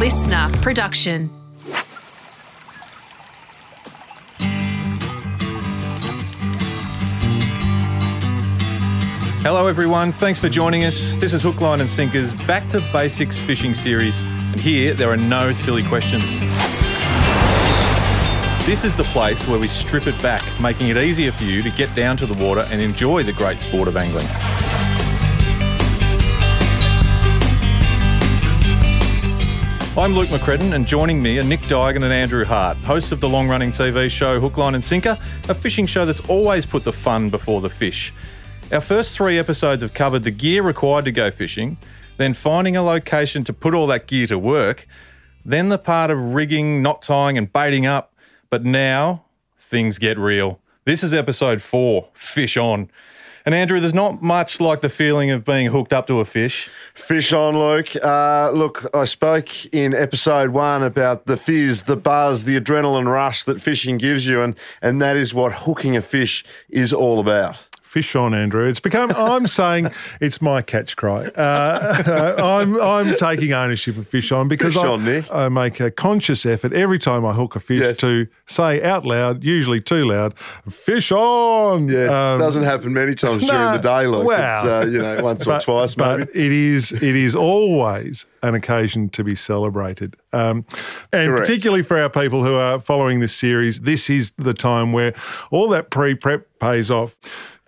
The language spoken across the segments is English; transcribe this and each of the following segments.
listener production. Hello, everyone. Thanks for joining us. This is Hook, Line, and Sinker's Back to Basics fishing series. And here, there are no silly questions. This is the place where we strip it back, making it easier for you to get down to the water and enjoy the great sport of angling. I'm Luke McCredden, and joining me are Nick Duigan and Andrew Hart, hosts of the long running TV show Hook, Line and Sinker, a fishing show that's always put the fun before the fish. Our first three episodes have covered the gear required to go fishing, then finding a location to put all that gear to work, then the part of rigging, knot tying, and baiting up. But now things get real. This is episode four Fish On. And Andrew, there's not much like the feeling of being hooked up to a fish. Fish on, Luke. Uh, look, I spoke in episode one about the fizz, the buzz, the adrenaline rush that fishing gives you, and, and that is what hooking a fish is all about. Fish on, Andrew. It's become. I'm saying it's my catch cry. Uh, I'm I'm taking ownership of fish on because Fish I, on. I make a conscious effort every time I hook a fish Yeah. to say out loud, usually too loud, "Fish on." Yeah, Um, doesn't happen many times during no, the day, Luke. well, it's, uh, you know, once or but, twice but maybe. it is it is always an occasion to be celebrated, um, and Correct. particularly for our people who are following this series, this is the time where all that pre-prep pays off.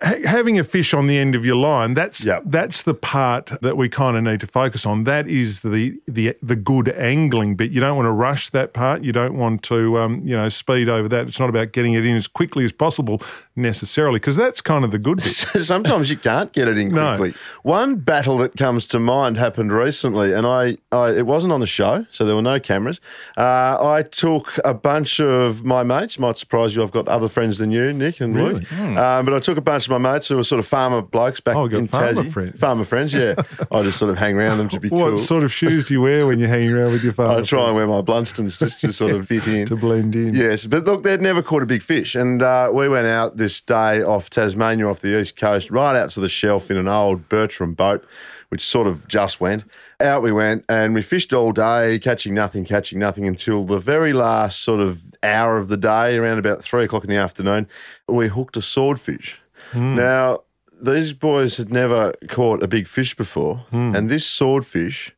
Ha- having a fish on the end of your line, that's Yep. that's the part that we kind of need to focus on. That is the the the good angling bit. You don't want to rush that part. You don't want to um, you know speed over that. It's not about getting it in as quickly as possible necessarily, because that's kind of the good bit. Sometimes you can't get it in No. One battle that comes to mind happened recently, and I, I it wasn't on the show, so there were no cameras. Uh, I took a bunch of my mates. Might surprise you. I've got other friends than you, Nick and Luke. Um, but I took a bunch of my mates who were sort of farmer blokes back Oh, in farmer Tassie. friends. Farmer friends, yeah. I just sort of hang around them to be What cool. sort of shoes do you wear when you're hanging around with your father? I try and wear my Blundstones just to sort of fit in. to blend in. Yes, but look, they'd never caught a big fish. And uh, we went out this day off Tasmania, off the east coast, right out to the shelf in an old Bertram boat, which sort of just went. Out we went and we fished all day, catching nothing, catching nothing until the very last sort of hour of the day, around about three o'clock in the afternoon, we hooked a swordfish. Hmm. Now, these boys had never caught a big fish before, hmm. and this swordfish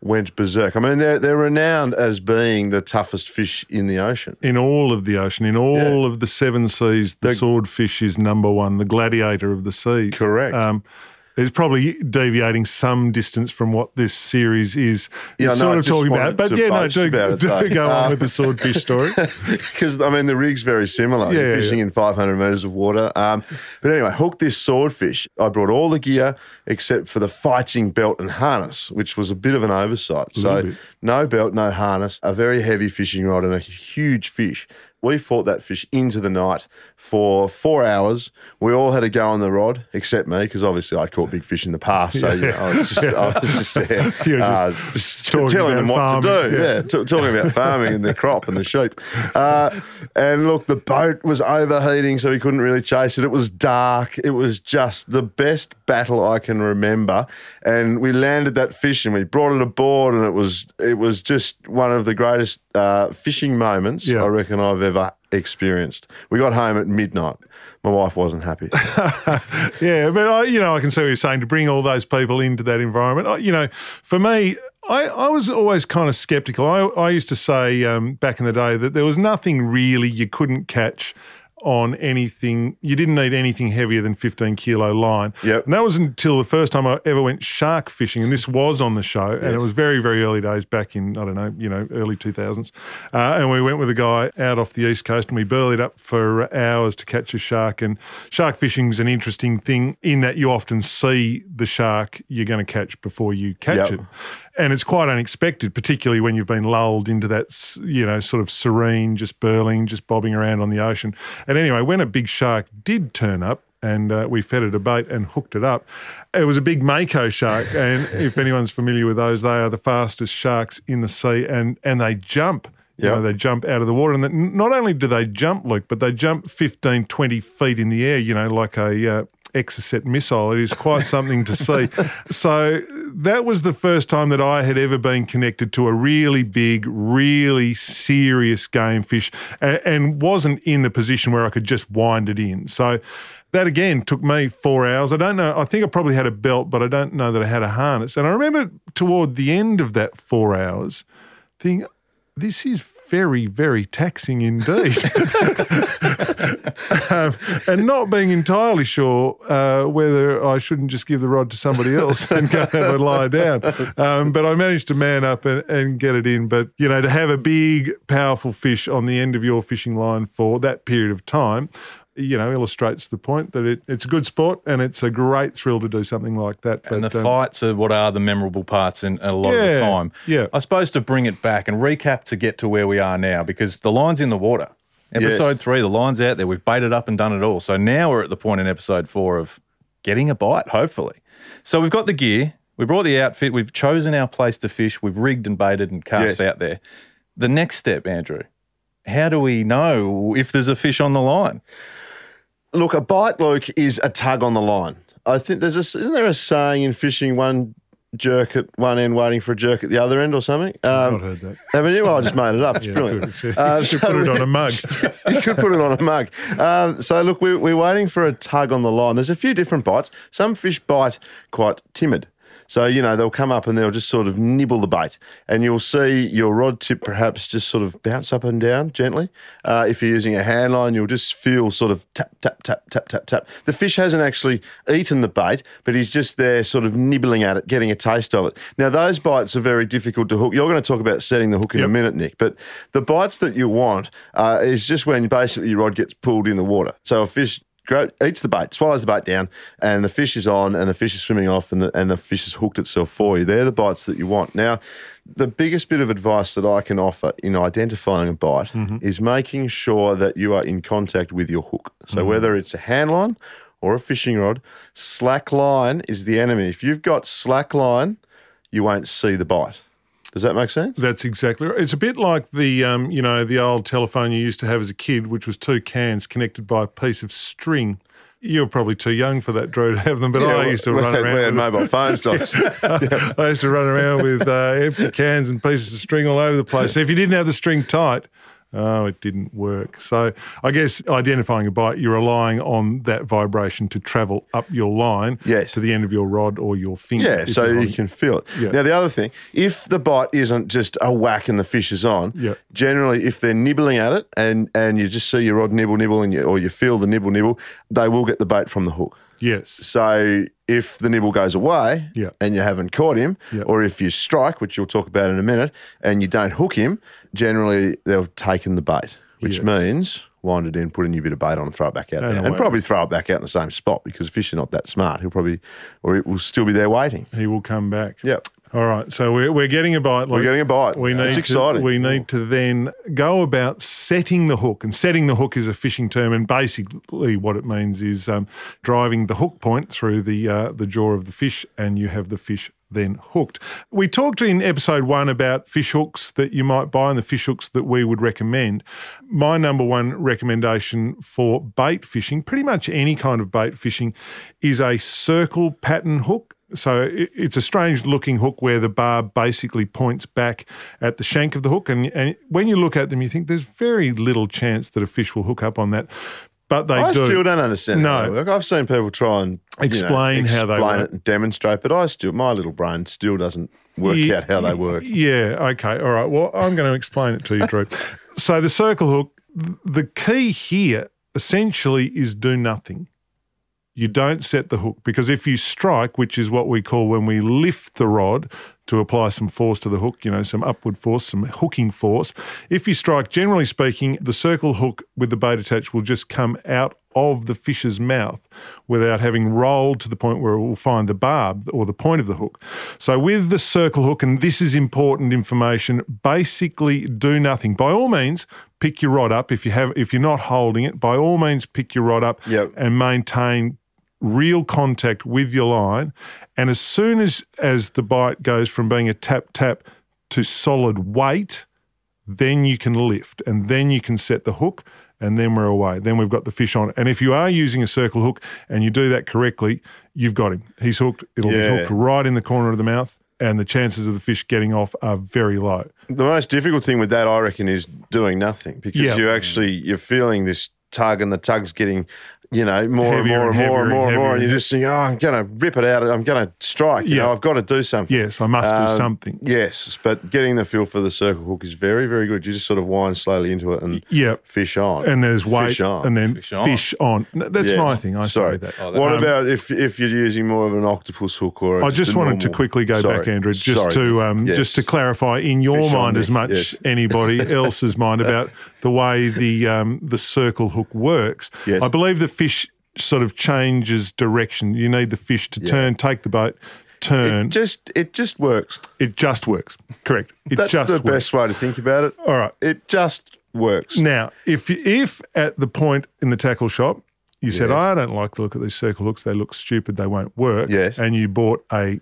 went berserk. I mean, they're, they're renowned as being the toughest fish in the ocean. In all of the ocean, in all Yeah. of the seven seas, the, swordfish is number one, the gladiator of the seas. Correct. Um, it's probably deviating some distance from what this series is, Yeah, is no, sort of talking about. But yeah, no, do, about it, do go on Uh, with the swordfish story. Because I mean the rig's very similar. Yeah, You're yeah, fishing in 500 meters of water. Um, but anyway, hooked this swordfish. I brought all the gear except for the fighting belt and harness, which was a bit of an oversight. So bit. no belt, no harness, a very heavy fishing rod, and a huge fish. We fought that fish into the night for four hours. We all had to go on the rod, except me, because obviously I caught big fish in the past. So you know, I was just, I was just there, just uh, just telling them what to do. yeah. Yeah, t- talking about farming and the crop and the sheep. Uh, and look, the boat was overheating, so we couldn't really chase it. It was dark. It was just the best battle I can remember. And we landed that fish and we brought it aboard, and it was it was just one of the greatest uh, fishing moments Yeah. I reckon I've ever experienced. We got home at midnight. My wife wasn't happy. Yeah, but I, you know, I can see what you're saying to bring all those people into that environment. I, you know, for me, I, I was always kind of skeptical. I, I used to say um, back in the day that there was nothing really you couldn't catch on anything. You didn't need anything heavier than 15 kilo line. Yep. And that was until the first time I ever went shark fishing, and this was on the show, and it was very, very early days back in I don't know, you know, early 2000s. Uh, and we went with a guy out off the east coast, and we burled up for hours to catch a shark. And shark fishing's an interesting thing in that you often see the shark you're going to catch before you catch Yep. it. And it's quite unexpected, particularly when you've been lulled into that, you know, sort of serene, just burling, just bobbing around on the ocean. And anyway, when a big shark did turn up, and uh, we fed it a bait and hooked it up. It was a big mako shark, and if anyone's familiar with those, they are the fastest sharks in the sea, and and they jump. You Yep. know, they jump out of the water, and the, not only do they jump, Luke, but they jump 15, 20 feet in the air. You know, like a uh, Exocet missile. It is quite something to see. So that was the first time that I had ever been connected to a really big, really serious game fish and, and wasn't in the position where I could just wind it in. So that again took me four hours. I don't know. I think I probably had a belt, but I don't know that I had a harness. And I remember toward the end of that four hours thinking, this is very, very taxing indeed. um, and not being entirely sure uh, whether I shouldn't just give the rod to somebody else and go have a lie down. Um, but I managed to man up and, and get it in. But, you know, to have a big, powerful fish on the end of your fishing line for that period of time, you know, illustrates the point that it, it's a good sport and it's a great thrill to do something like that. But, and the um, fights are what are the memorable parts in a lot yeah, of the time. Yeah. I suppose to bring it back and recap to get to where we are now, because the line's in the water. Episode yes. three, the line's out there. We've baited up and done it all. So now we're at the point in episode four of getting a bite, hopefully. So we've got the gear, we brought the outfit, we've chosen our place to fish, we've rigged and baited and cast yes. out there. The next step, Andrew, how do we know if there's a fish on the line? Look, a bite, Luke, is a tug on the line. I think there's a, isn't there a saying in fishing, one jerk at one end, waiting for a jerk at the other end, or something? Um, I've not heard that. Haven't you? Well, I just made it up. It's yeah, brilliant. Could, uh, you so put it on a mug. you could put it on a mug. Um, so look, we're, we're waiting for a tug on the line. There's a few different bites. Some fish bite quite timid. So, you know, they'll come up and they'll just sort of nibble the bait. And you'll see your rod tip perhaps just sort of bounce up and down gently. Uh, if you're using a hand line, you'll just feel sort of tap, tap, tap, tap, tap, tap. The fish hasn't actually eaten the bait, but he's just there sort of nibbling at it, getting a taste of it. Now, those bites are very difficult to hook. You're going to talk about setting the hook in yep. a minute, Nick, but the bites that you want uh, is just when basically your rod gets pulled in the water. So a fish eats the bait, swallows the bait down, and the fish is on, and the fish is swimming off, and the and the fish has hooked itself for you. They're the bites that you want. Now, the biggest bit of advice that I can offer in identifying a bite mm-hmm. is making sure that you are in contact with your hook. So mm-hmm. whether it's a hand line or a fishing rod, slack line is the enemy. If you've got slack line, you won't see the bite. Does that make sense? That's exactly right. It's a bit like the um, you know the old telephone you used to have as a kid, which was two cans connected by a piece of string. You're probably too young for that, Drew, to have them, but yeah, I used to run around. We had mobile phones, yeah. I used to run around with uh, empty cans and pieces of string all over the place. So if you didn't have the string tight, Oh, it didn't work. So I guess identifying a bite, you're relying on that vibration to travel up your line yes. to the end of your rod or your finger. Yeah, so you can feel it. Yeah. Now, the other thing, if the bite isn't just a whack and the fish is on, yeah. generally, if they're nibbling at it and, and you just see your rod nibble, nibble, and you, or you feel the nibble, nibble, they will get the bait from the hook. Yes. So if the nibble goes away yeah. and you haven't caught him, yeah. or if you strike, which you'll talk about in a minute, and you don't hook him, generally they've taken the bait, which yes. means wind it in, put a new bit of bait on and throw it back out there. And probably throw it back out in the same spot because fish are not that smart. He'll probably, or it will still be there waiting. He will come back. Yep. All right, so we're, we're getting a bite. we're getting a bite. We need it's exciting. To, we need to then go about setting the hook, and setting the hook is a fishing term, and basically what it means is um, driving the hook point through the uh, the jaw of the fish, and you have the fish then hooked. We talked in episode one about fish hooks that you might buy and the fish hooks that we would recommend. My number one recommendation for bait fishing, pretty much any kind of bait fishing, is a circle pattern hook. So it's a strange looking hook where the barb basically points back at the shank of the hook. And, and when you look at them, you think there's very little chance that a fish will hook up on that. But they I do. still don't understand. No, work. I've seen people try and explain you know, how they explain work. it and demonstrate, but I still, my little brain still doesn't work yeah, out how they work. Yeah. Okay. All right. Well, I'm going to explain it to you, Drew. so the circle hook, the key here essentially is do nothing you don't set the hook because if you strike, which is what we call when we lift the rod to apply some force to the hook, you know, some upward force, some hooking force, if you strike, generally speaking, the circle hook with the bait attached will just come out of the fish's mouth without having rolled to the point where it will find the barb or the point of the hook. So with the circle hook, and this is important information, basically do nothing. By all means, pick your rod up if you have if you're not holding it. By all means, pick your rod up yep. and maintain real contact with your line. And as soon as, as the bite goes from being a tap tap to solid weight, then you can lift and then you can set the hook and then we're away. Then we've got the fish on. And if you are using a circle hook and you do that correctly, you've got him. He's hooked. It'll Yeah. be hooked right in the corner of the mouth, and the chances of the fish getting off are very low. The most difficult thing with that, I reckon, is doing nothing because Yeah. you actually you're feeling this tug and the tug's getting, you know, more Heavier and more and, and more and heavier more and and more, and you're just thinking, oh, I'm going to rip it out. I'm going to strike. You Yeah. know, I've got to do something. Yes, I must do Um, something. Yes, but getting the feel for the circle hook is very, very good. You just sort of wind slowly into it and Yeah. fish on. And there's weight, Fish on. and then Fish on. fish on. No, That's Yes. my thing. I Sorry. say that. Oh, that- what Um, about if if you're using more of an octopus hook or? I just a wanted to quickly go Sorry. back, Andrew, just Sorry. to um, Yes. just to clarify in your Fish mind as much yes. anybody else's mind about the way the um, the circle hook works. Yes. I believe the fish sort of changes direction. You need the fish to turn, take the boat, turn. It just it just works. It just works. Correct. It That's just the works. best way to think about it. All right. It just works. Now, if if at the point in the tackle shop you said, "I don't like the look of these circle hooks; they look stupid, they won't work," Yes. and you bought a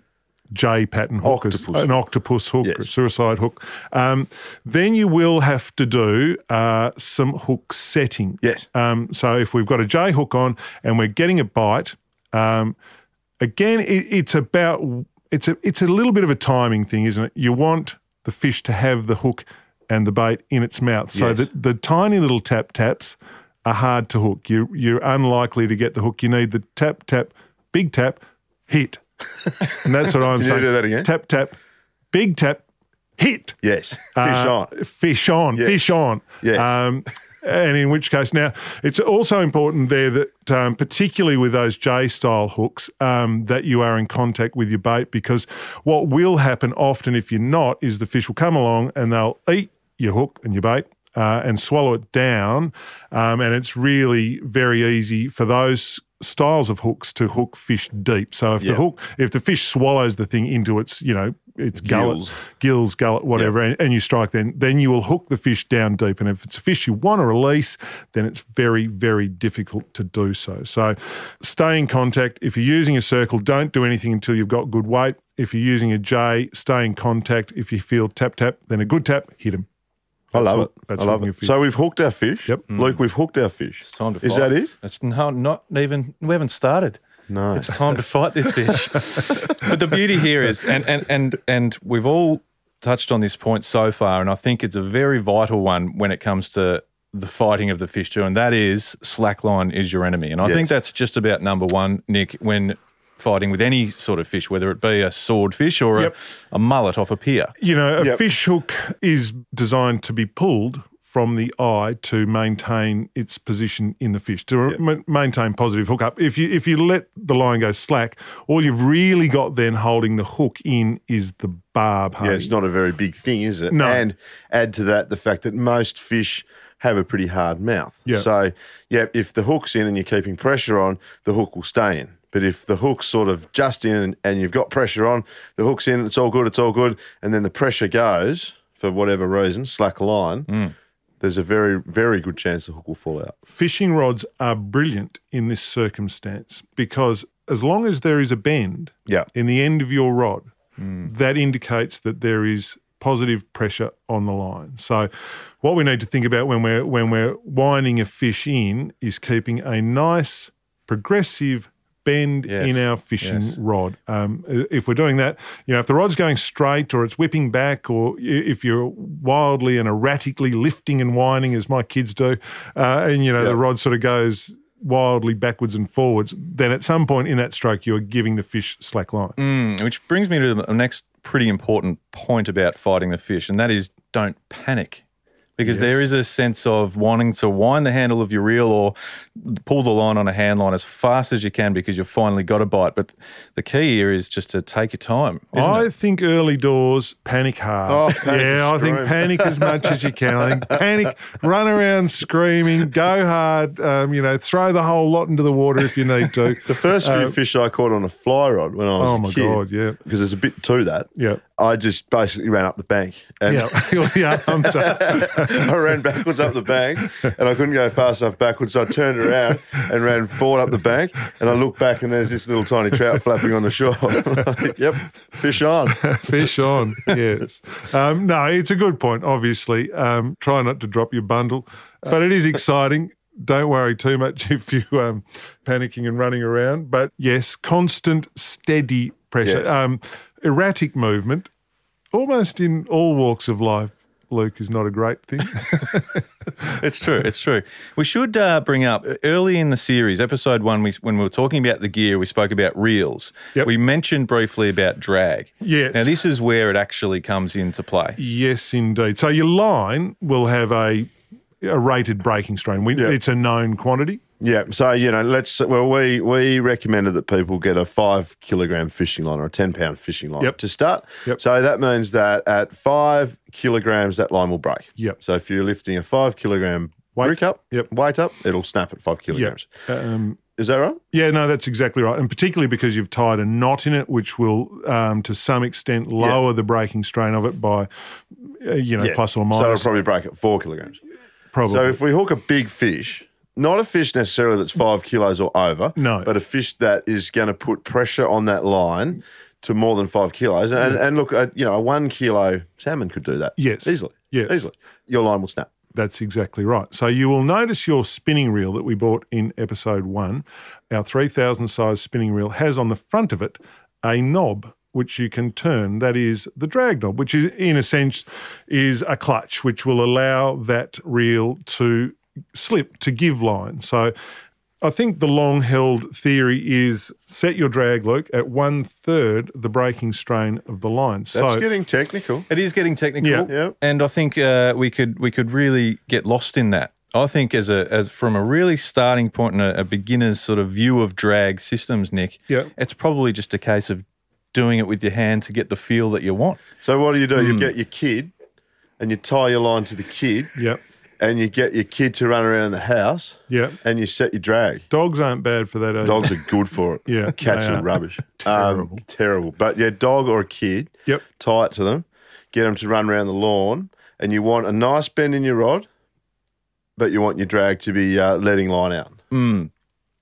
J pattern hook, Octopus. an octopus hook, Yes. suicide hook, um, then you will have to do uh, some hook setting. Yes. Um, so if we've got a J hook on and we're getting a bite, um, again, it, it's about it's a it's a little bit of a timing thing, isn't it? You want the fish to have the hook and the bait in its mouth, so Yes. that the tiny little tap taps are hard to hook. You you're unlikely to get the hook. You need the tap tap, big tap, hit, and that's what I'm Can you saying. do that again? Tap tap, big tap, hit. Yes. Fish Uh, on. Fish on. Yes. Fish on. Yes. Um, and in which case, now it's also important there that, um, particularly with those J style hooks, um, that you are in contact with your bait because what will happen often if you're not is the fish will come along and they'll eat your hook and your bait. Uh, and swallow it down, um, and it's really very easy for those styles of hooks to hook fish deep. So if the hook, if the fish swallows the thing into its, you know, its gullet, Gills. gills, gullet, whatever, and, and you strike then, then you will hook the fish down deep. And if it's a fish you want to release, then it's very, very difficult to do so. So stay in contact. If you're using a circle, don't do anything until you've got good weight. If you're using a J, stay in contact. If you feel tap, tap, then a good tap, hit him. I love what- it. that's I love it. fish. So we've hooked our fish. Yep. Mm. Luke, we've hooked our fish. It's time to fight. Is fight. that it? It's no, not even. We haven't started. No. It's time to fight this fish. but the beauty here is, and, and and and we've all touched on this point so far, and I think it's a very vital one when it comes to the fighting of the fish too, and that is slackline is your enemy. And I think that's just about number one, Nick, when fighting with any sort of fish, whether it be a swordfish or Yep. a, a mullet off a pier. You know, a Yep. fish hook is designed to be pulled from the eye to maintain its position in the fish to ma- maintain positive hookup. If you if you let the line go slack, all you've really got then holding the hook in is the barb. Yeah, it's not a very big thing, is it? No. And add to that the fact that most fish have a pretty hard mouth. Yeah. So, yeah, if the hook's in and you're keeping pressure on, the hook will stay in. But if the hook's sort of just in and, and you've got pressure on, the hook's in, it's all good, it's all good, and then the pressure goes for whatever reason, slack line, Mm. there's a very, very good chance the hook will fall out. fishing rods are brilliant in this circumstance because as long as there is a bend Yeah. in the end of your rod, that indicates that there is positive pressure on the line. So what we need to think about when we're when we're winding a fish in is keeping a nice progressive bend Yes. in our fishing Yes. rod. Um, if we're doing that, you know, if the rod's going straight or it's whipping back, or if you're wildly and erratically lifting and winding as my kids do, uh, and you know the rod sort of goes wildly backwards and forwards, then at some point in that stroke you are giving the fish slack line. Mm, which brings me to the next pretty important point about fighting the fish, and that is don't panic. Because there is a sense of wanting to wind the handle of your reel or pull the line on a hand line as fast as you can because you've finally got a bite. But the key here is just to take your time, isn't I it? think early doors panic hard. Oh, panic yeah, I think panic as much as you can. I think panic, run around screaming, go hard. Um, you know, throw the whole lot into the water if you need to. The first few fish I caught on a fly rod when I was Uh, oh a my kid, God, yeah. because there's a bit to that. Yeah. I just basically ran up the bank. And Yeah, yeah. I ran backwards up the bank and I couldn't go fast enough backwards. So I turned around and ran forward up the bank. And I looked back and there's this little tiny trout flapping on the shore. yep, fish on. Fish on, yes. Um, no, it's a good point, obviously. Um, try not to drop your bundle, but it is exciting. Don't worry too much if you um, panicking and running around. But yes, constant, steady pressure, Yes. um, erratic movement, almost in all walks of life. Luke is not a great thing. It's true. It's true. We should uh, bring up early in the series, episode one, we, when we were talking about the gear, we spoke about reels. Yep. We mentioned briefly about drag. Yes. Now, this is where it actually comes into play. yes, indeed. So your line will have a, a rated braking strain. We, Yeah. It's a known quantity. Yeah, so you know, let's well, we we recommended that people get a five kilogram fishing line or a ten pound fishing line Yep. to start. Yep. So that means that at five kilograms, that line will break. Yep. So if you're lifting a five kilogram Weight. brick up, Yep. weight up, it'll snap at five Yeah. kilograms. Um, Is that right? Yeah, no, that's exactly right. And particularly because you've tied a knot in it, which will, um, to some extent, lower the breaking strain of it by, uh, you know, plus or minus. So it'll probably break at four kilograms. probably. So if we hook a big fish, not a fish necessarily that's five kilos or over, No. but a fish that is going to put pressure on that line to more than five kilos. And, and look, a, you know, a one kilo salmon could do that. Yes. Easily. Yes. Easily. Your line will snap. That's exactly right. So you will notice your spinning reel that we bought in episode one, our 3000 size spinning reel has on the front of it a knob which you can turn. That is the drag knob, which is in a sense is a clutch, which will allow that reel to slip to give line. So I think the long held theory is set your drag, Luke, at one third the breaking strain of the line. That's so getting technical. It is getting technical, Yeah. Yeah. and I think uh, we could we could really get lost in that. I think as a as from a really starting point and a, a beginner's sort of view of drag systems, Nick, Yeah. it's probably just a case of doing it with your hand to get the feel that you want. So what do you do? Hmm. You get your kid and you tie your line to the kid Yep. And you get your kid to run around the house Yep. and you set your drag. Dogs aren't bad for that. Either. Dogs are good for it. Yeah, Cats are are. rubbish. Terrible. Um, terrible. But yeah, dog or a kid, Yep. tie it to them, get them to run around the lawn, and you want a nice bend in your rod, but you want your drag to be uh, letting line out. Mm.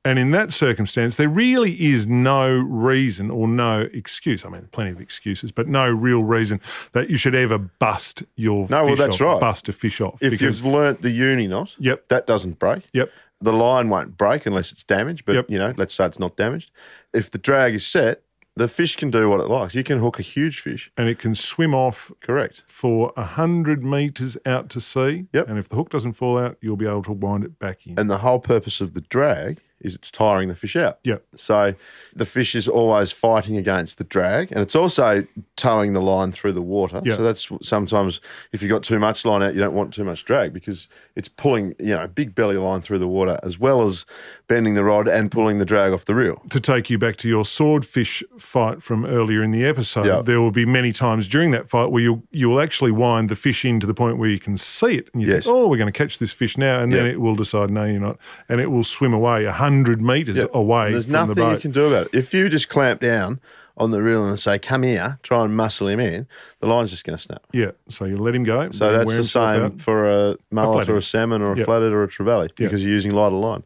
And in that circumstance, there really is no reason or no excuse. I mean, plenty of excuses, but no real reason that you should ever bust your No, well, fish that's off, right. bust a fish off. If because, you've learnt the uni knot, Yep. that doesn't break. Yep. The line won't break unless it's damaged, but Yep. you know, let's say it's not damaged. If the drag is set, the fish can do what it likes. You can hook a huge fish. and it can swim off Correct. for 100 metres out to sea. Yep. And if the hook doesn't fall out, you'll be able to wind it back in. And the whole purpose of the drag is it's tiring the fish out. Yep. So the fish is always fighting against the drag, and it's also towing the line through the water. Yeah. So that's sometimes if you've got too much line out, you don't want too much drag because it's pulling, you know, big belly line through the water as well as bending the rod and pulling the drag off the reel. to take you back to your swordfish fight from earlier in the episode, Yeah. there will be many times during that fight where you'll you will actually wind the fish in to the point where you can see it, and you Yes. think, "Oh, we're going to catch this fish now," and then it will decide, "No, you're not," and it will swim away a hundred meters Yeah. away There's from nothing the boat. you can do about it. If you just clamp down on the reel and say, "Come here," try and muscle him in, the line's just going to snap. yeah, so you let him go. So that's the same out. for a mullet flathead. or a salmon or a Yep. flathead or a trevally Yep. because you're using lighter line.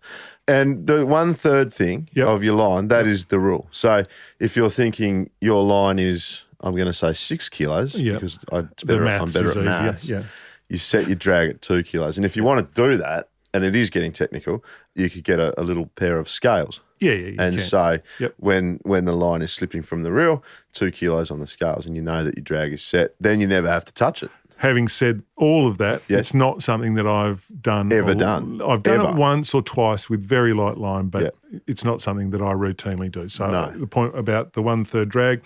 And the one third thing Yep. of your line, that is the rule. So if you're thinking your line is, I'm going to say six kilos because I, better, I'm better is at easier. maths. Yeah. You set your drag at two kilos. And if you want to do that, and it is getting technical, you could get a, a little pair of scales. Yeah, yeah, you and can. so Yep. when when the line is slipping from the reel, two kilos on the scales, and you know that your drag is set, then you never have to touch it. Having said all of that, Yes. it's not something that I've done Ever a- done. I've done Ever. it once or twice with very light line, but Yeah. it's not something that I routinely do. So No. the point about the one third drag,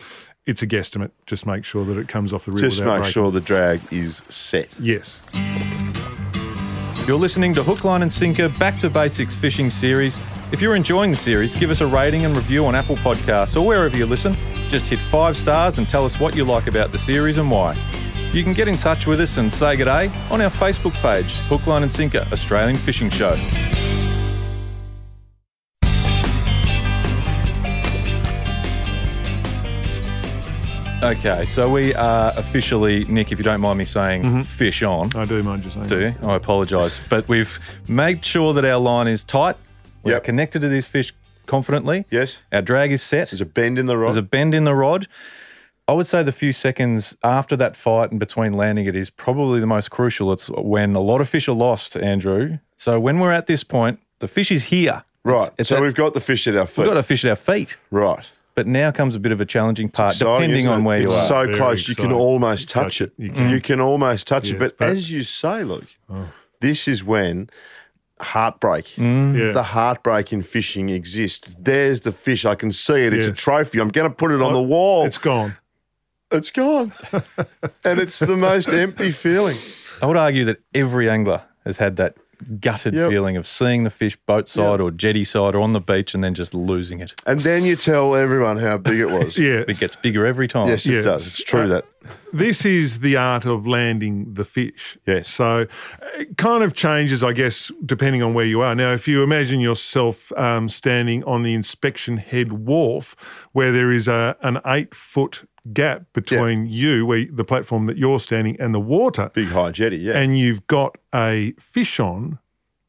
it's a guesstimate. Just make sure that it comes off the reel. Just make breaking. sure the drag is set. Yes. You're listening to Hook, Line and Sinker Back to Basics Fishing Series. If you're enjoying the series, give us a rating and review on Apple Podcasts or wherever you listen. Just hit five stars and tell us what you like about the series and why. You can get in touch with us and say good day on our Facebook page, Hook, Line and Sinker Australian Fishing Show. Okay, so we are officially, Nick, if you don't mind me saying, mm-hmm. fish on. I do mind you saying. Do you? I apologise. But we've made sure that our line is tight. We're Yep. connected to this fish confidently. Yes. Our drag is set. There's a bend in the rod. There's a bend in the rod. I would say the few seconds after that fight and between landing it is probably the most crucial. It's when a lot of fish are lost, Andrew. So when we're at this point, the fish is here. right. It's, it's so at- we've got the fish at our feet. we've got a fish at our feet. right. But now comes a bit of a challenging part, Exciting, depending on it? where you it's are. so Very close you can almost touch, Touch it. it. You You can. can, almost touch Yes, it. But, but- as you say, Luke, this is when heartbreak, Mm. Yeah. the heartbreak in fishing exists. There's the fish. I can see it. It's a trophy. I'm going to put it on the wall. It's gone. it's gone. and it's the most empty feeling. I would argue that every angler has had that gutted Yep. feeling of seeing the fish boat side Yep. or jetty side or on the beach and then just losing it. And then you tell everyone how big it was. Yeah. It gets bigger every time. Yes, it Yes. does. It's true Uh, that. This is the art of landing the fish. Yes. So it kind of changes, I guess, depending on where you are. Now, if you imagine yourself um, standing on the inspection head wharf where there is a, an eight foot gap between you, where the platform that you're standing, and the water, Big high jetty, yeah. and you've got a fish on,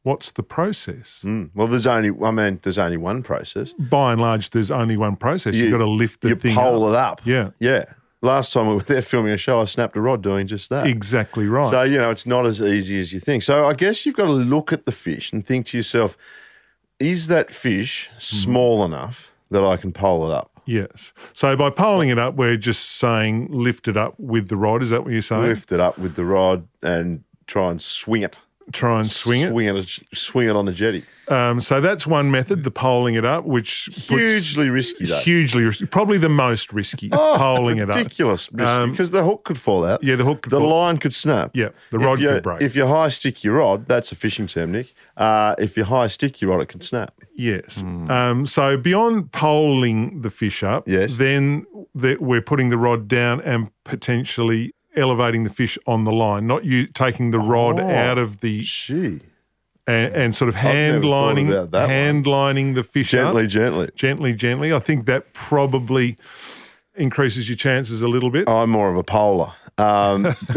what's the process? Mm. Well, there's only, I mean, there's only one process. By and large, there's only one process. You've got to lift the you thing pole up. it up. Yeah. Yeah. Last time we were there filming a show, I snapped a rod doing just that. Exactly right. So, you know, it's not as easy as you think. So I guess you've got to look at the fish and think to yourself, is that fish Hmm. small enough that I can pole it up? Yes. So by poling it up, we're just saying lift it up with the rod. Is that what you're saying? Lift it up with the rod and try and swing it. Try and swing it. Swing it, swing it on the jetty. Um, so that's one method, the poling it up, which puts- Hugely risky, though. hugely risky, probably the most risky. poling it up. Ridiculous. Um, because the hook could fall out. Yeah, the hook could The fall- line could snap. Yeah, the If rod could break. If you high stick your rod, that's a fishing term, Nick. Uh, if you high stick your rod, it can snap. Yes. Um, so beyond poling the fish up, Yes. then the, we're putting the rod down and potentially elevating the fish on the line, not you taking the rod Oh. out of the Gee. and, and sort of hand lining that one. hand lining the fish up. Gently, gently. gently, gently. I think that probably increases your chances a little bit. I'm more of a polar. Um,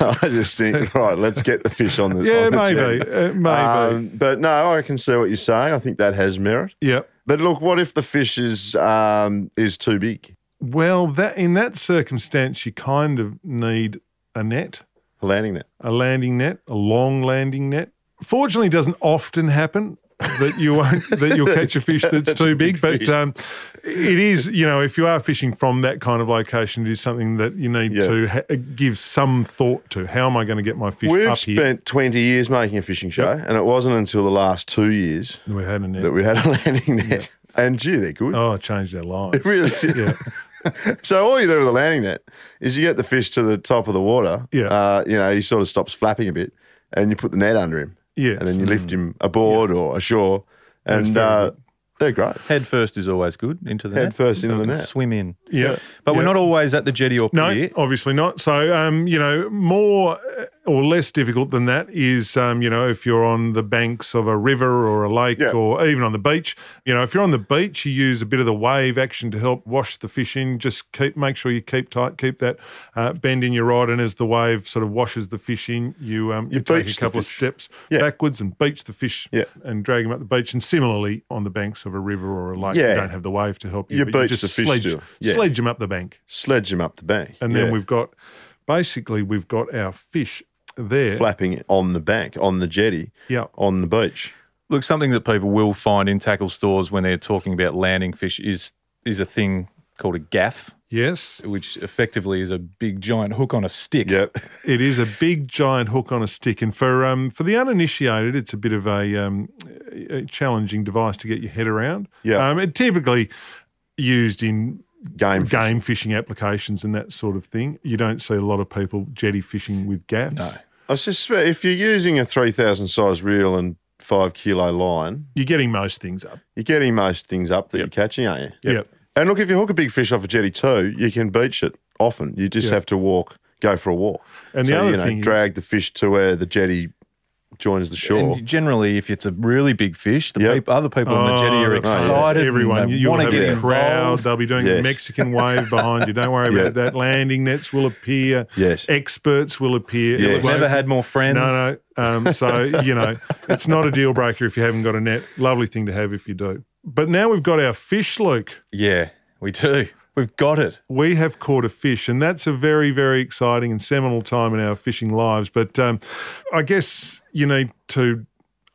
I just think, right, let's get the fish on the yeah, on the maybe, uh, maybe. Um, but no, I can see what you're saying. I think that has merit. yeah. But look, what if the fish is um, is too big? Well, that in that circumstance, you kind of need a net, A landing net. a landing net, a long landing net. Fortunately, it doesn't often happen that you won't that you'll catch a fish that's, too big. but um, it is, you know, if you are fishing from that kind of location, it is something that you need Yeah. to ha- give some thought to. How am I going to get my fish We've up here? spent 20 years making a fishing show, and it wasn't until the last two years We had a net. that we had a landing net. And gee, they're good. Oh, it changed our lives. It really did. Yeah. So all you do with a landing net is you get the fish to the top of the water. Yeah. Uh, you know, he sort of stops flapping a bit, and you put the net under him. Yes. And then you lift him aboard or ashore, and uh, they're great. Head first is always good into the Head net. first so into the net. Swim in. Yeah. But we're not always at the jetty or pier. No, obviously not. So, um, you know, more or less difficult than that is, um, you know, if you're on the banks of a river or a lake Yeah. or even on the beach. You know, if you're on the beach, you use a bit of the wave action to help wash the fish in. Just keep, make sure you keep tight, keep that uh, bend in your rod, and as the wave sort of washes the fish in, you um, you, You take a couple of steps Yeah. backwards and beach the fish Yeah. and drag them up the beach. And similarly, on the banks of a river or a lake, you don't have the wave to help you. You beach just the fish sledge, sledge them up the bank. Sledge him up the bank, And then we've got basically we've got our fish there. flapping on the bank, on the jetty, Yeah. on the beach. Look, something that people will find in tackle stores when they're talking about landing fish is is a thing called a gaff, Yes, which effectively is a big giant hook on a stick. Yep. it is a big giant hook on a stick, and for um for the uninitiated, it's a bit of a, um, a challenging device to get your head around. Yeah. um, it typically used in Game. game fishing applications and that sort of thing. You don't see a lot of people jetty fishing with gaffs. No. I suspect if you're using a 3,000 size reel and five kilo line, You're getting most things up. you're getting most things up that you're catching, aren't you? Yep. And look, if you hook a big fish off a jetty too, you can beach it often. You just Yeah. have to walk, go for a walk. And the other you know, thing is- drag the fish to where the jetty joins the shore. And generally, if it's a really big fish, the Yep. peop- other people on the jetty are Oh, that's- excited. Everyone, you, want to get a crowd. involved. They'll be doing Yes. the Mexican wave behind you. Don't worry about that. Landing nets will appear. Yes. Experts will appear. Yes. It We've never had more friends. No, no. Um, so, you know, it's not a deal breaker if you haven't got a net. Lovely thing to have if you do. But now we've got our fish, Luke. Yeah, we do. We've got it. We have caught a fish, and that's a very, very exciting and seminal time in our fishing lives. But um, I guess you need to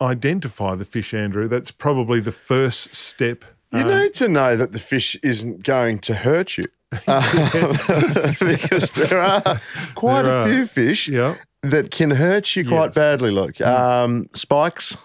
identify the fish, Andrew. That's probably the first step. You need to know that the fish isn't going to hurt you. Um, because there are quite There a are. few fish Yeah. that can hurt you quite Yes. badly. Look, um, spikes,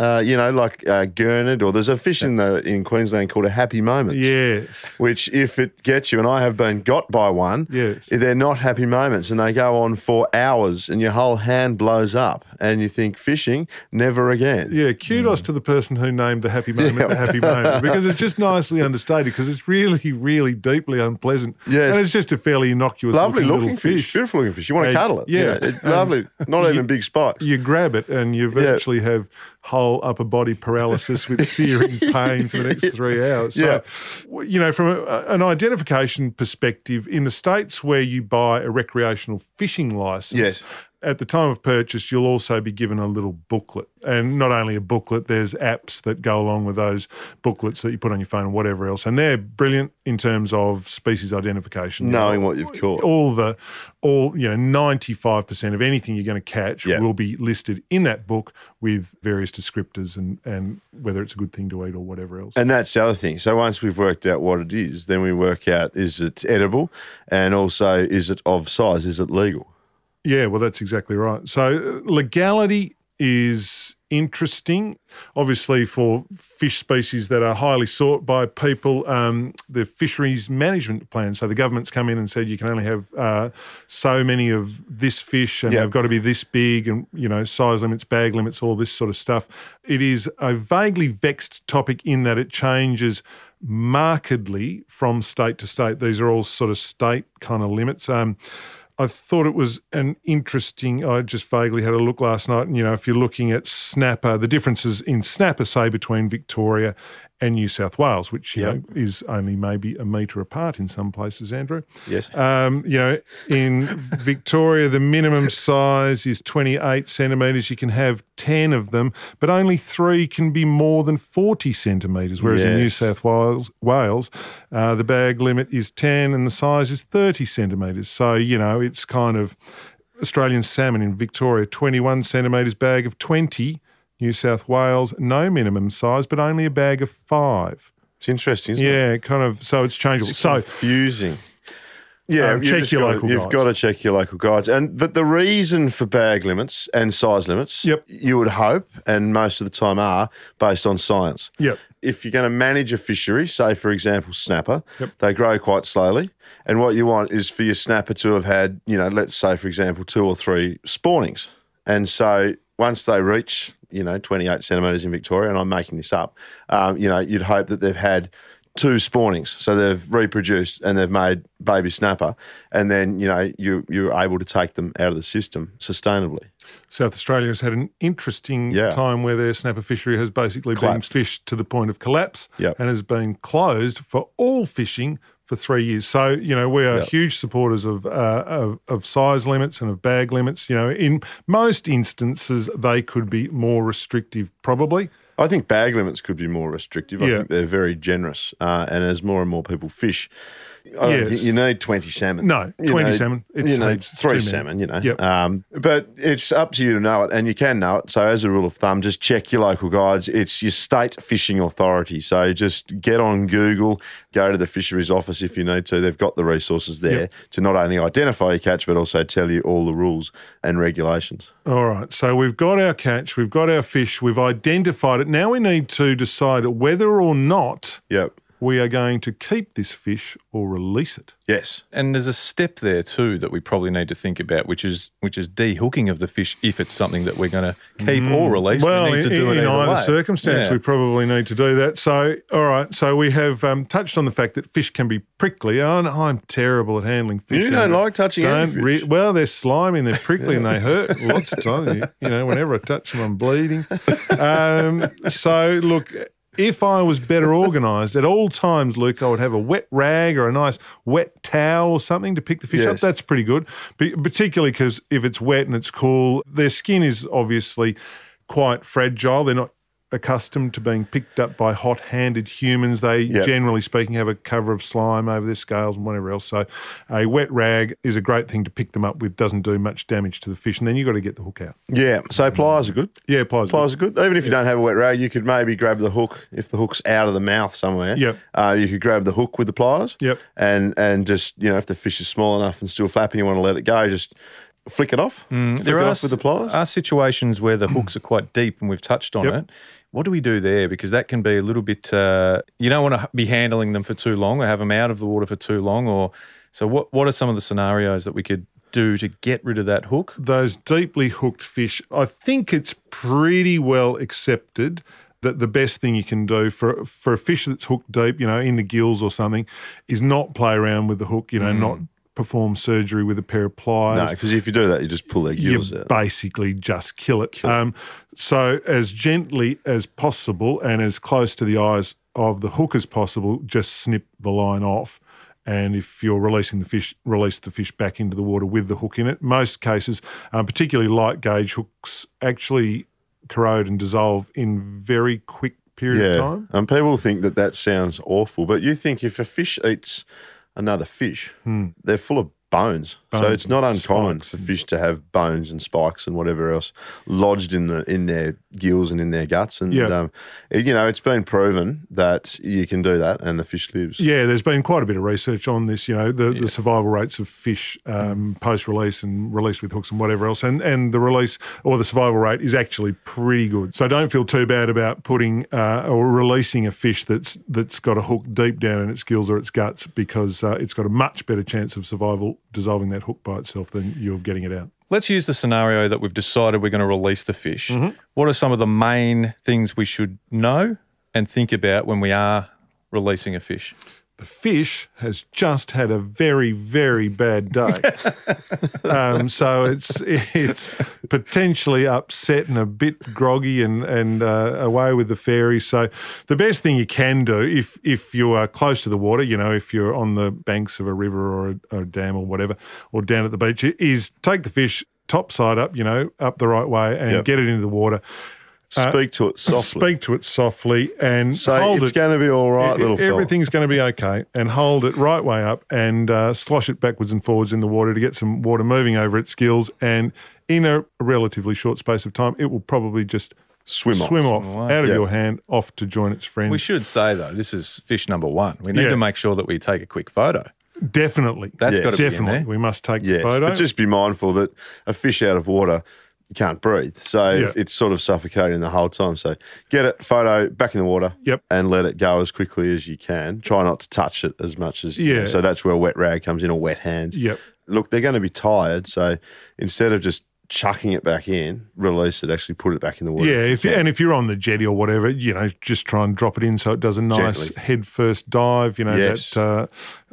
uh, you know, like uh, gurnard, or there's a fish in the in Queensland called a happy moment. Yes. Which, if it gets you, and I have been got by one, Yes. they're not happy moments, and they go on for hours, and your whole hand blows up, and you think fishing never again. Yeah, kudos to the person who named the happy moment Yeah. the happy moment because it's just nicely understated because it's really, really deeply unpleasant. Yes. And it's just a fairly innocuous Lovely looking, looking little fish. beautiful looking fish. You want to cuddle it. yeah. You know, it's lovely. Not even big spikes. You grab it and you virtually have whole upper body paralysis with searing pain for the next three hours. So, w- you know, from a, an identification perspective, in the states where you buy a recreational fishing license, Yes. At the time of purchase, you'll also be given a little booklet. And not only a booklet, there's apps that go along with those booklets that you put on your phone and whatever else. And they're brilliant in terms of species identification. You know, Knowing what you've caught. all the all you know 95% of anything you're going to catch Yeah. will be listed in that book with various descriptors and and whether it's a good thing to eat or whatever else And that's the other thing. So once we've worked out what it is, then we work out is it edible and also is it of size? Is it legal? Yeah well that's exactly right. So uh, legality is interesting obviously for fish species that are highly sought by people. Um, the fisheries management plan. So the government's come in and said you can only have uh, so many of this fish and Yeah. they've got to be this big and you know size limits bag limits all this sort of stuff. It is a vaguely vexed topic in that it changes markedly from state to state. These are all sort of state kind of limits. Um, I thought it was an interesting. I just vaguely had a look last night, and you know, if you're looking at snapper, the differences in snapper, say between Victoria and New South Wales, which you Yep. know is only maybe a metre apart in some places, Andrew. Yes. Um, you know, in Victoria, the minimum size is 28 centimetres. You can have 10 of them, but only three can be more than 40 centimetres. Whereas in New South Wales, Wales uh, the bag limit is 10 and the size is 30 centimetres. So, you know, it's kind of Australian salmon in Victoria, 21 centimetres bag of 20. New South Wales, no minimum size, but only a bag of five. It's interesting, isn't it? Yeah, kind of. So it's changeable. So confusing. Yeah, Um, check your local You've got to check your local guides, and but the reason for bag limits and size limits, Yep. you would hope, and most of the time are based on science. Yep. If you're going to manage a fishery, say for example snapper, they grow quite slowly, and what you want is for your snapper to have had, you know, let's say for example two or three spawnings, and so once they reach, you know, 28 centimetres in Victoria, and I'm making this up, um, you know, you'd hope that they've had two spawnings. So they've reproduced and they've made baby snapper, and then you know you you're able to take them out of the system sustainably. South Australia has had an interesting Yeah. time where their snapper fishery has basically Collapsed. been fished to the point of collapse Yep. and has been closed for all fishing for three years. So, you know, we are Yep. huge supporters of, uh, of of size limits and of bag limits. You know, in most instances, they could be more restrictive, probably. I think bag limits could be more restrictive. I Yeah. think they're very generous, uh, and as more and more people fish, I Yes. you need twenty salmon. No, You 20 know, salmon. It's you heaps. Three salmon. You know, Yep. um, but it's up to you to know it, and you can know it. So, as a rule of thumb, just check your local guides. It's your state fishing authority. So, just get on Google, go to the fisheries office if you need to. They've got the resources there Yep. to not only identify your catch, but also tell you all the rules and regulations. All right. So we've got our catch, we've got our fish, we've identified it. Now we need to decide whether or not Yep. We are going to keep this fish or release it. Yes. And there's a step there too that we probably need to think about, which is which is dehooking of the fish if it's something that we're going to keep or release. Mm. Well, we need to in, do it in either either way. circumstance, Yeah. we probably need to do that. So, all right. So we have um, touched on the fact that fish can be prickly. And I'm terrible at handling fish. You don't like touching any Don't fish. well, they're slimy and they're prickly and they hurt lots of times. You, you know, whenever I touch them, I'm bleeding. Um, so, look. If I was better organised at all times, Luke, I would have a wet rag or a nice wet towel or something to pick the fish up. That's pretty good, Be- particularly because if it's wet and it's cool, their skin is obviously quite fragile. They're not accustomed to being picked up by hot-handed humans. They, Yep. generally speaking, have a cover of slime over their scales and whatever else. So, a wet rag is a great thing to pick them up with. Doesn't do much damage to the fish, and then you've got to get the hook out. Yeah. So pliers are good. Yeah, pliers. Pliers are good. Even if you don't have a wet rag, you could maybe grab the hook. If the hook's out of the mouth somewhere, Yep. uh, you could grab the hook with the pliers. Yep. And and just you know, if the fish is small enough and still flapping, you want to let it go, just flick it off. flick Mm, There it are, off with the pliers. are situations where the hooks are quite deep, and we've touched on Yep. it. What do we do there? Because that can be a little bit. Uh, you don't want to be handling them for too long, or have them out of the water for too long, or so. What What are some of the scenarios that we could do to get rid of that hook? those deeply hooked fish, I think it's pretty well accepted that the best thing you can do for for a fish that's hooked deep, you know, in the gills or something, is not play around with the hook, you know, not perform surgery with a pair of pliers. no, because if you do that, you just pull their you gills out. basically just kill it. Um, so as gently as possible and as close to the eyes of the hook as possible, just snip the line off. And if you're releasing the fish, release the fish back into the water with the hook in it. Most cases, um, particularly light gauge hooks, actually corrode and dissolve in very quick period of time. And people think that that sounds awful, but you think if a fish eats another fish, hmm. they're full of bones. So. It's not uncommon for fish to have bones and spikes and whatever else lodged in the in their gills and in their guts. And Yeah. um, you know, it's been proven that you can do that, and the fish lives. Yeah, there's been quite a bit of research on this. You know, the, the survival rates of fish um, post release and release with hooks and whatever else, and and the release or the survival rate is actually pretty good. So don't feel too bad about putting uh, or releasing a fish that's that's got a hook deep down in its gills or its guts because uh, it's got a much better chance of survival dissolving that hook by itself than you of getting it out. Let's use the scenario that we've decided we're going to release the fish. Mm-hmm. What are some of the main things we should know and think about when we are releasing a fish? The fish has just had a very, very bad day. um, so it's it's potentially upset and a bit groggy and and uh, away with the fairies. So the best thing you can do if if you are close to the water, you know, if you're on the banks of a river or a, or a dam or whatever, or down at the beach, is take the fish top side up, you know, up the right way and Yep. get it into the water. Speak to it softly. Speak to it softly and Say hold it's it. going to be all right, E- little fella. Everything's going to be okay. And hold it right way up and uh, slosh it backwards and forwards in the water to get some water moving over its gills. And in a relatively short space of time, it will probably just Swim off. swim off away. out of Yeah. your hand off to join its friends. We should say though, this is fish number one. We need Yeah. to make sure that we take a quick photo. definitely. That's Yeah. got to be in definitely. there. We must take Yeah, the photo. but just be mindful that a fish out of water you can't breathe, so Yeah. it's sort of suffocating the whole time. So get it, photo back in the water, Yep. and let it go as quickly as you can. Try not to touch it as much as you Yeah. can. So that's where a wet rag comes in, or wet hands. Yep. Look, they're going to be tired, so instead of just chucking it back in, release it. Actually, put it back in the water. Yeah, if you, and if you're on the jetty or whatever, you know, just try and drop it in so it does a nice Gently. head first dive. You know, Yes. that uh,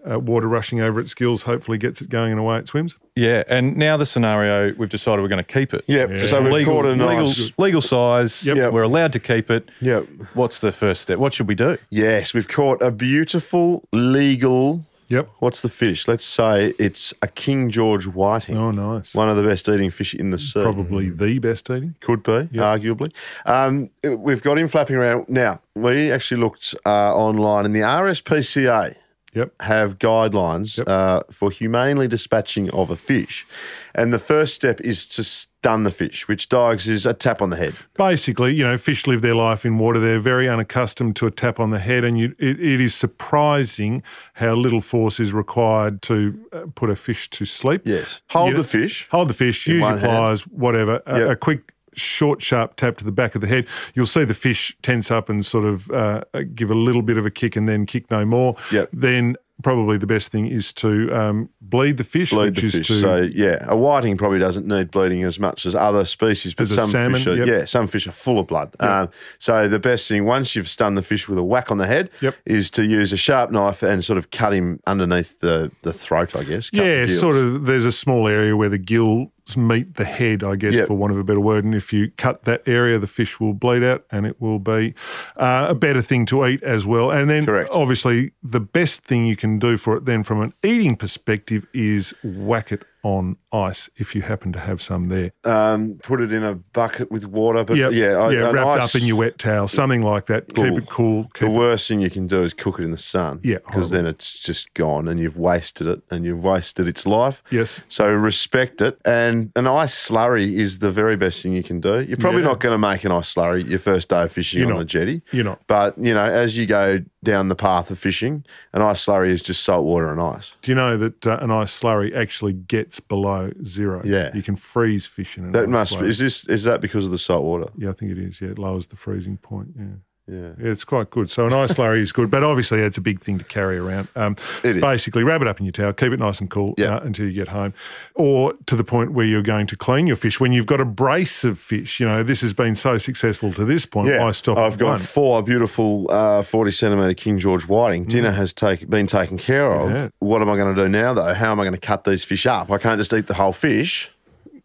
uh, water rushing over its gills hopefully gets it going and away it swims. Yeah, and now the scenario we've decided we're going to keep it. Yep. Yeah. So we've legal, caught a legal, nice. legal size. Yep. We're allowed to keep it. Yep. What's the first step? What should we do? Yes, we've caught a beautiful legal. Yep. What's the fish? Let's say it's a King George whiting. Oh, nice. One of the best eating fish in the sea. Probably the best eating. Could be, arguably. Um, we've got him flapping around. Now, we actually looked uh, online, and the RSPCA Yep. have guidelines Yep. uh, for humanely dispatching of a fish. And the first step is to stun the fish, which, Dogs, is a tap on the head. Basically, you know, fish live their life in water. They're very unaccustomed to a tap on the head, and you, it, it is surprising how little force is required to uh, put a fish to sleep. Yes. Hold You the fish. Hold the fish, use your one hand. pliers, whatever. A, Yep. a quick short, sharp tap to the back of the head, you'll see the fish tense up and sort of uh, give a little bit of a kick and then kick no more. Yep. Then probably the best thing is to um, bleed the fish, bleed which the is fish. to So yeah, a whiting probably doesn't need bleeding as much as other species, but As a some salmon, fish are yep. yeah, some fish are full of blood. Um, so the best thing once you've stunned the fish with a whack on the head Yep. is to use a sharp knife and sort of cut him underneath the, the throat, I guess. Yeah, sort of. There's a small area where the gills meet the head, I guess, Yep. for want of a better word. And if you cut that area, the fish will bleed out, and it will be uh, a better thing to eat as well. And then, Correct. obviously, the best thing you can do for it then, from an eating perspective, is whack it on ice if you happen to have some there. Um, put it in a bucket with water, but Yep. yeah, I- yeah, wrapped ice- up in your wet towel, something like that. Cool. Keep it cool. Keep The it worst thing you can do is cook it in the sun. Yeah, because then it's just gone and you've wasted it and you've wasted its life. Yes. So respect it. And an ice slurry is the very best thing you can do. You're probably Yeah. not going to make an ice slurry your first day of fishing You're on not. the jetty. You're not. But, you know, as you go down the path of fishing, an ice slurry is just salt water and ice. Do you know that uh, an ice slurry actually gets below zero? Yeah. You can freeze fish in an That ice must slurry. is this is that because of the salt water? Yeah, I think it is. Yeah, it lowers the freezing point. Yeah. Yeah. Yeah, it's quite good. So an ice slurry is good, but obviously it's a big thing to carry around. Um, It is. Basically, wrap it up in your towel, keep it nice and cool Yeah. uh, until you get home, or to the point where you're going to clean your fish. When you've got a brace of fish, you know this has been so successful to this point. Why stop I've got one? four beautiful uh, 40 centimetre King George whiting. Dinner has take, been taken care of. Mm. Yeah. What am I going to do now, though? How am I going to cut these fish up? I can't just eat the whole fish.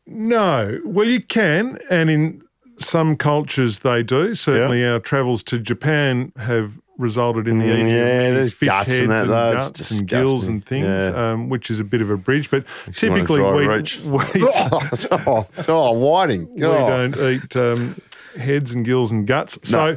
No, well you can, and in some cultures they do. Certainly, our travels to Japan have resulted in the Mm, eating of yeah, many there's fish guts heads and that, and though. It's guts and gills and things, Yeah. um, which is a bit of a bridge. But you typically, we, we, oh, oh, whiting. we Oh. don't eat um, heads and gills and guts. So,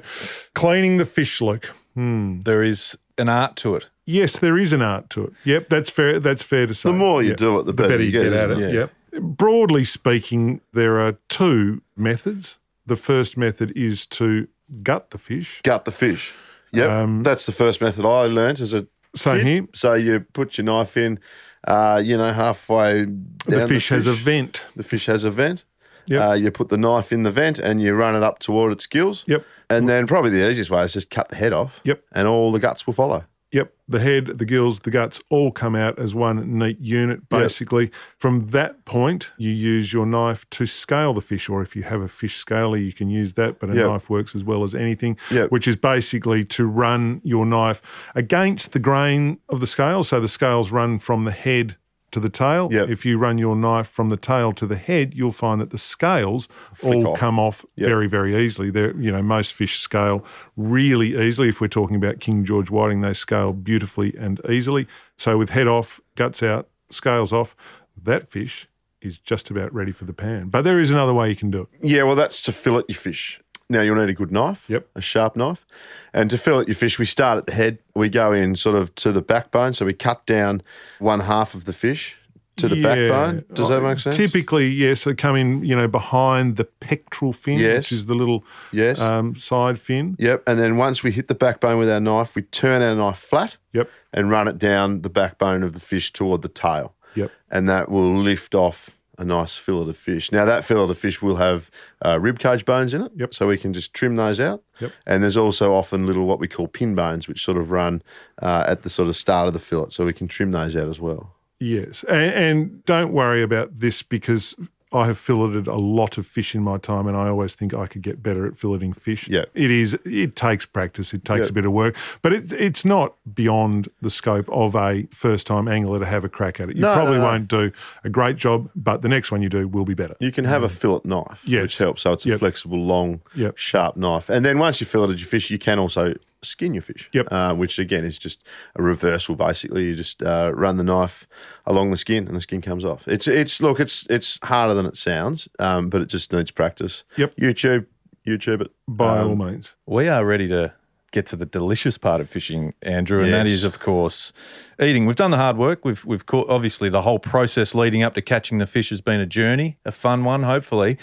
cleaning the fish, Luke. There is an art to it. Yes, there is an art to it. Yep, that's fair. That's fair to say. The more you Yep. do it, the better, you get, at it. isn't Yep. Broadly speaking, there are two methods. The first method is to gut the fish. Gut the fish. Yep. That's the first method I learnt as a Um, Same kid. here. So you put your knife in, uh, you know, halfway down The fish has a vent. The fish has a vent. Yep. Uh, you put the knife in the vent and you run it up toward its gills. Yep. And then probably the easiest way is just cut the head off. Yep. And all the guts will follow. Yep. The head, the gills, the guts all come out as one neat unit, basically. From that point, you use your knife to scale the fish, or if you have a fish scaler, you can use that, but a Yep. knife works as well as anything, Yep. which is basically to run your knife against the grain of the scale. So the scales run from the head to the tail. Yep. If you run your knife from the tail to the head, you'll find that the scales all off. come off Yep. very, very easily. They're, you know, most fish scale really easily. If we're talking about King George whiting, they scale beautifully and easily. So with head off, guts out, scales off, that fish is just about ready for the pan. But there is another way you can do it. Yeah, well, that's to fillet your fish. Now, you'll need a good knife, Yep. a sharp knife. And to fillet your fish, we start at the head. We go in sort of to the backbone. So we cut down one half of the fish to the Yeah. backbone. Does that make sense? Typically, yes. So come in, you know, behind the pectoral fin, Yes. which is the little Yes. um, side fin. Yep. And then once we hit the backbone with our knife, we turn our knife flat Yep. and run it down the backbone of the fish toward the tail. Yep. And that will lift off a nice fillet of fish. Now, that fillet of fish will have uh, rib cage bones in it. Yep. So we can just trim those out. Yep. And there's also often little what we call pin bones, which sort of run uh, at the sort of start of the fillet. So we can trim those out as well. Yes, and, and don't worry about this because I have filleted a lot of fish in my time, and I always think I could get better at filleting fish. Yeah. it is. It takes practice. It takes Yeah. a bit of work, but it, it's not beyond the scope of a first-time angler to have a crack at it. You No, probably no, no. won't do a great job, but the next one you do will be better. You can have a fillet knife, Yes. which helps. So it's a Yep. flexible, long, Yep. sharp knife. And then once you've filleted your fish, you can also skin your fish. Yep. Uh, which again is just a reversal. Basically, you just uh, run the knife along the skin, and the skin comes off. It's it's look, it's it's harder than it sounds, um, but it just needs practice. Yep. YouTube, YouTube it. By Um, all means, We are ready to get to the delicious part of fishing, Andrew, and that Yes. is, of course, eating. We've done the hard work. We've we've caught, obviously the whole process leading up to catching the fish has been a journey, a fun one. Hopefully,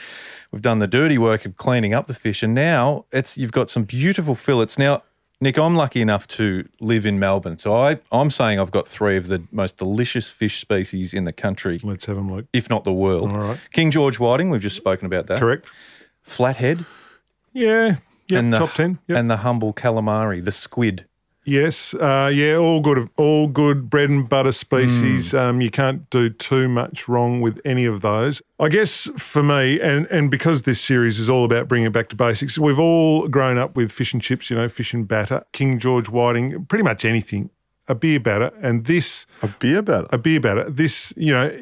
we've done the dirty work of cleaning up the fish, and now it's you've got some beautiful fillets. Now, Nick, I'm lucky enough to live in Melbourne, so I I'm saying I've got three of the most delicious fish species in the country, let's have them look. if not the world. All right. King George whiting. We've just spoken about that. Correct. flathead, Yeah. Yep. and the top ten. Yep. and the humble calamari, the squid. Yes, uh, yeah, all good, all good bread and butter species. Um, you can't do too much wrong with any of those. I guess for me, and and because this series is all about bringing it back to basics, we've all grown up with fish and chips, you know, fish and batter, King George Whiting, pretty much anything, a beer batter, and this A beer batter. a beer batter. This, you know,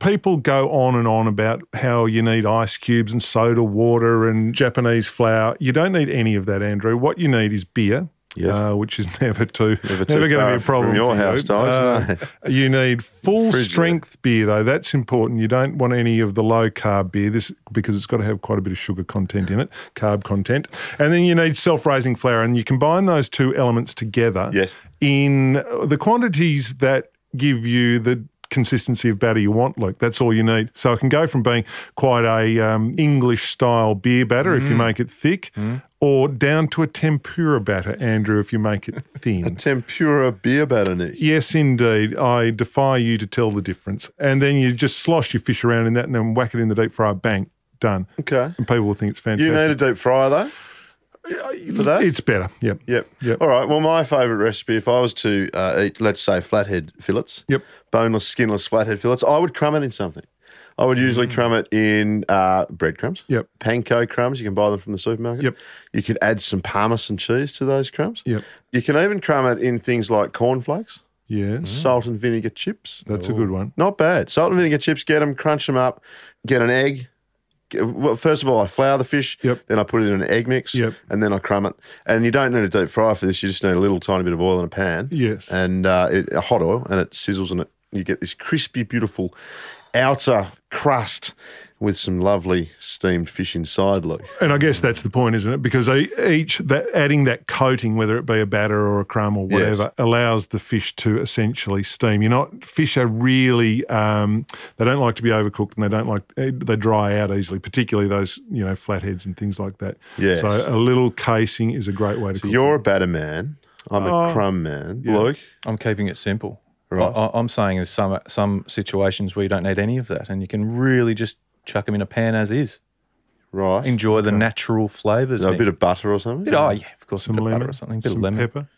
people go on and on about how you need ice cubes and soda water and Japanese flour. You don't need any of that, Andrew. What you need is beer. Yes. Uh, which is never too Never too never going to be a problem from your for you. house, Tyson, Uh, you need full Fridge, strength beer though. That's important. You don't want any of the low carb beer. This because it's got to have quite a bit of sugar content in it, carb content, and then you need self raising flour. And you combine those two elements together Yes. in the quantities that give you the consistency of batter you want, Luke. That's all you need. So it can go from being quite a um, English style beer batter if you make it thick, or down to a tempura batter, Andrew, if you make it thin. A tempura beer batter, Nick. Yes, indeed. I defy you to tell the difference. And then you just slosh your fish around in that and then whack it in the deep fryer. Bang, done. Okay. And people will think it's fantastic. You need a deep fryer though. For that? It's better. Yep. Yep. Yep. All right. Well, my favourite recipe, if I was to uh, eat, let's say, flathead fillets, Yep. boneless, skinless flathead fillets, I would crumb it in something. I would usually crumb it in uh, breadcrumbs. Mm. Yep. Panko crumbs. You can buy them from the supermarket. Yep. You could add some parmesan cheese to those crumbs. Yep. You can even crumb it in things like cornflakes, Yeah. salt and vinegar chips. That's a good one. Not bad. Salt and vinegar chips, get them, crunch them up, get an egg. Well, first of all, I flour the fish, Yep. then I put it in an egg mix, Yep. and then I crumb it. And you don't need a deep fry for this. You just need a little tiny bit of oil in a pan. Yes. And uh, it, a hot oil, and it sizzles, and it you get this crispy, beautiful outer crust with some lovely steamed fish inside, Luke. And I guess that's the point, isn't it? Because each that adding that coating, whether it be a batter or a crumb or whatever, Yes. allows the fish to essentially steam. You're not fish are really um, they don't like to be overcooked and they don't like eh, they dry out easily, particularly those you know flatheads and things like that. Yes. So a little casing is a great way to cook. You're a batter man. I'm a Oh, crumb man. yeah. Luke, I'm keeping it simple. Right. I, I- I'm saying there's some some situations where you don't need any of that, and you can really just chuck them in a pan as is. right? Enjoy the natural flavours. a Nick. bit of butter or something. Bit- oh yeah, of course, some a bit of lemon butter or something, a bit some of lemon. pepper.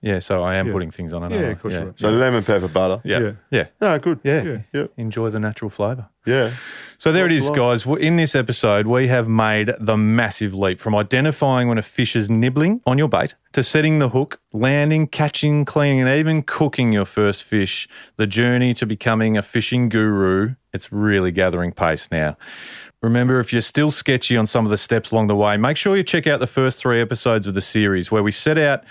Yeah, so I am Yeah. putting things on it. Yeah, I? of course yeah. you are. So lemon pepper butter. Yeah. Yeah. yeah, No, good. yeah, Yeah. Yeah. Enjoy the natural flavour. Yeah. So there it is, guys. In this episode, we have made the massive leap from identifying when a fish is nibbling on your bait to setting the hook, landing, catching, cleaning, and even cooking your first fish. The journey to becoming a fishing guru, it's really gathering pace now. Remember, if you're still sketchy on some of the steps along the way, make sure you check out the first three episodes of the series where we set out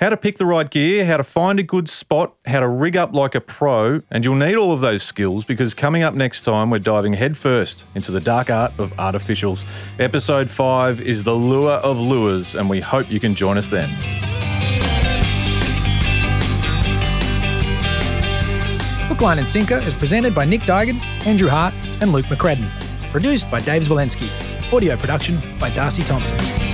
how to pick the right gear, how to find a good spot, how to rig up like a pro, and you'll need all of those skills because coming up next time, we're diving headfirst into the dark art of artificials. Episode 5 is The Lure of Lures, and we hope you can join us then. Hook, Line and Sinker is presented by Nick Duigan, Andrew Hart, and Luke McCredden. Produced by Dave Walensky. Audio production by Darcy Thompson.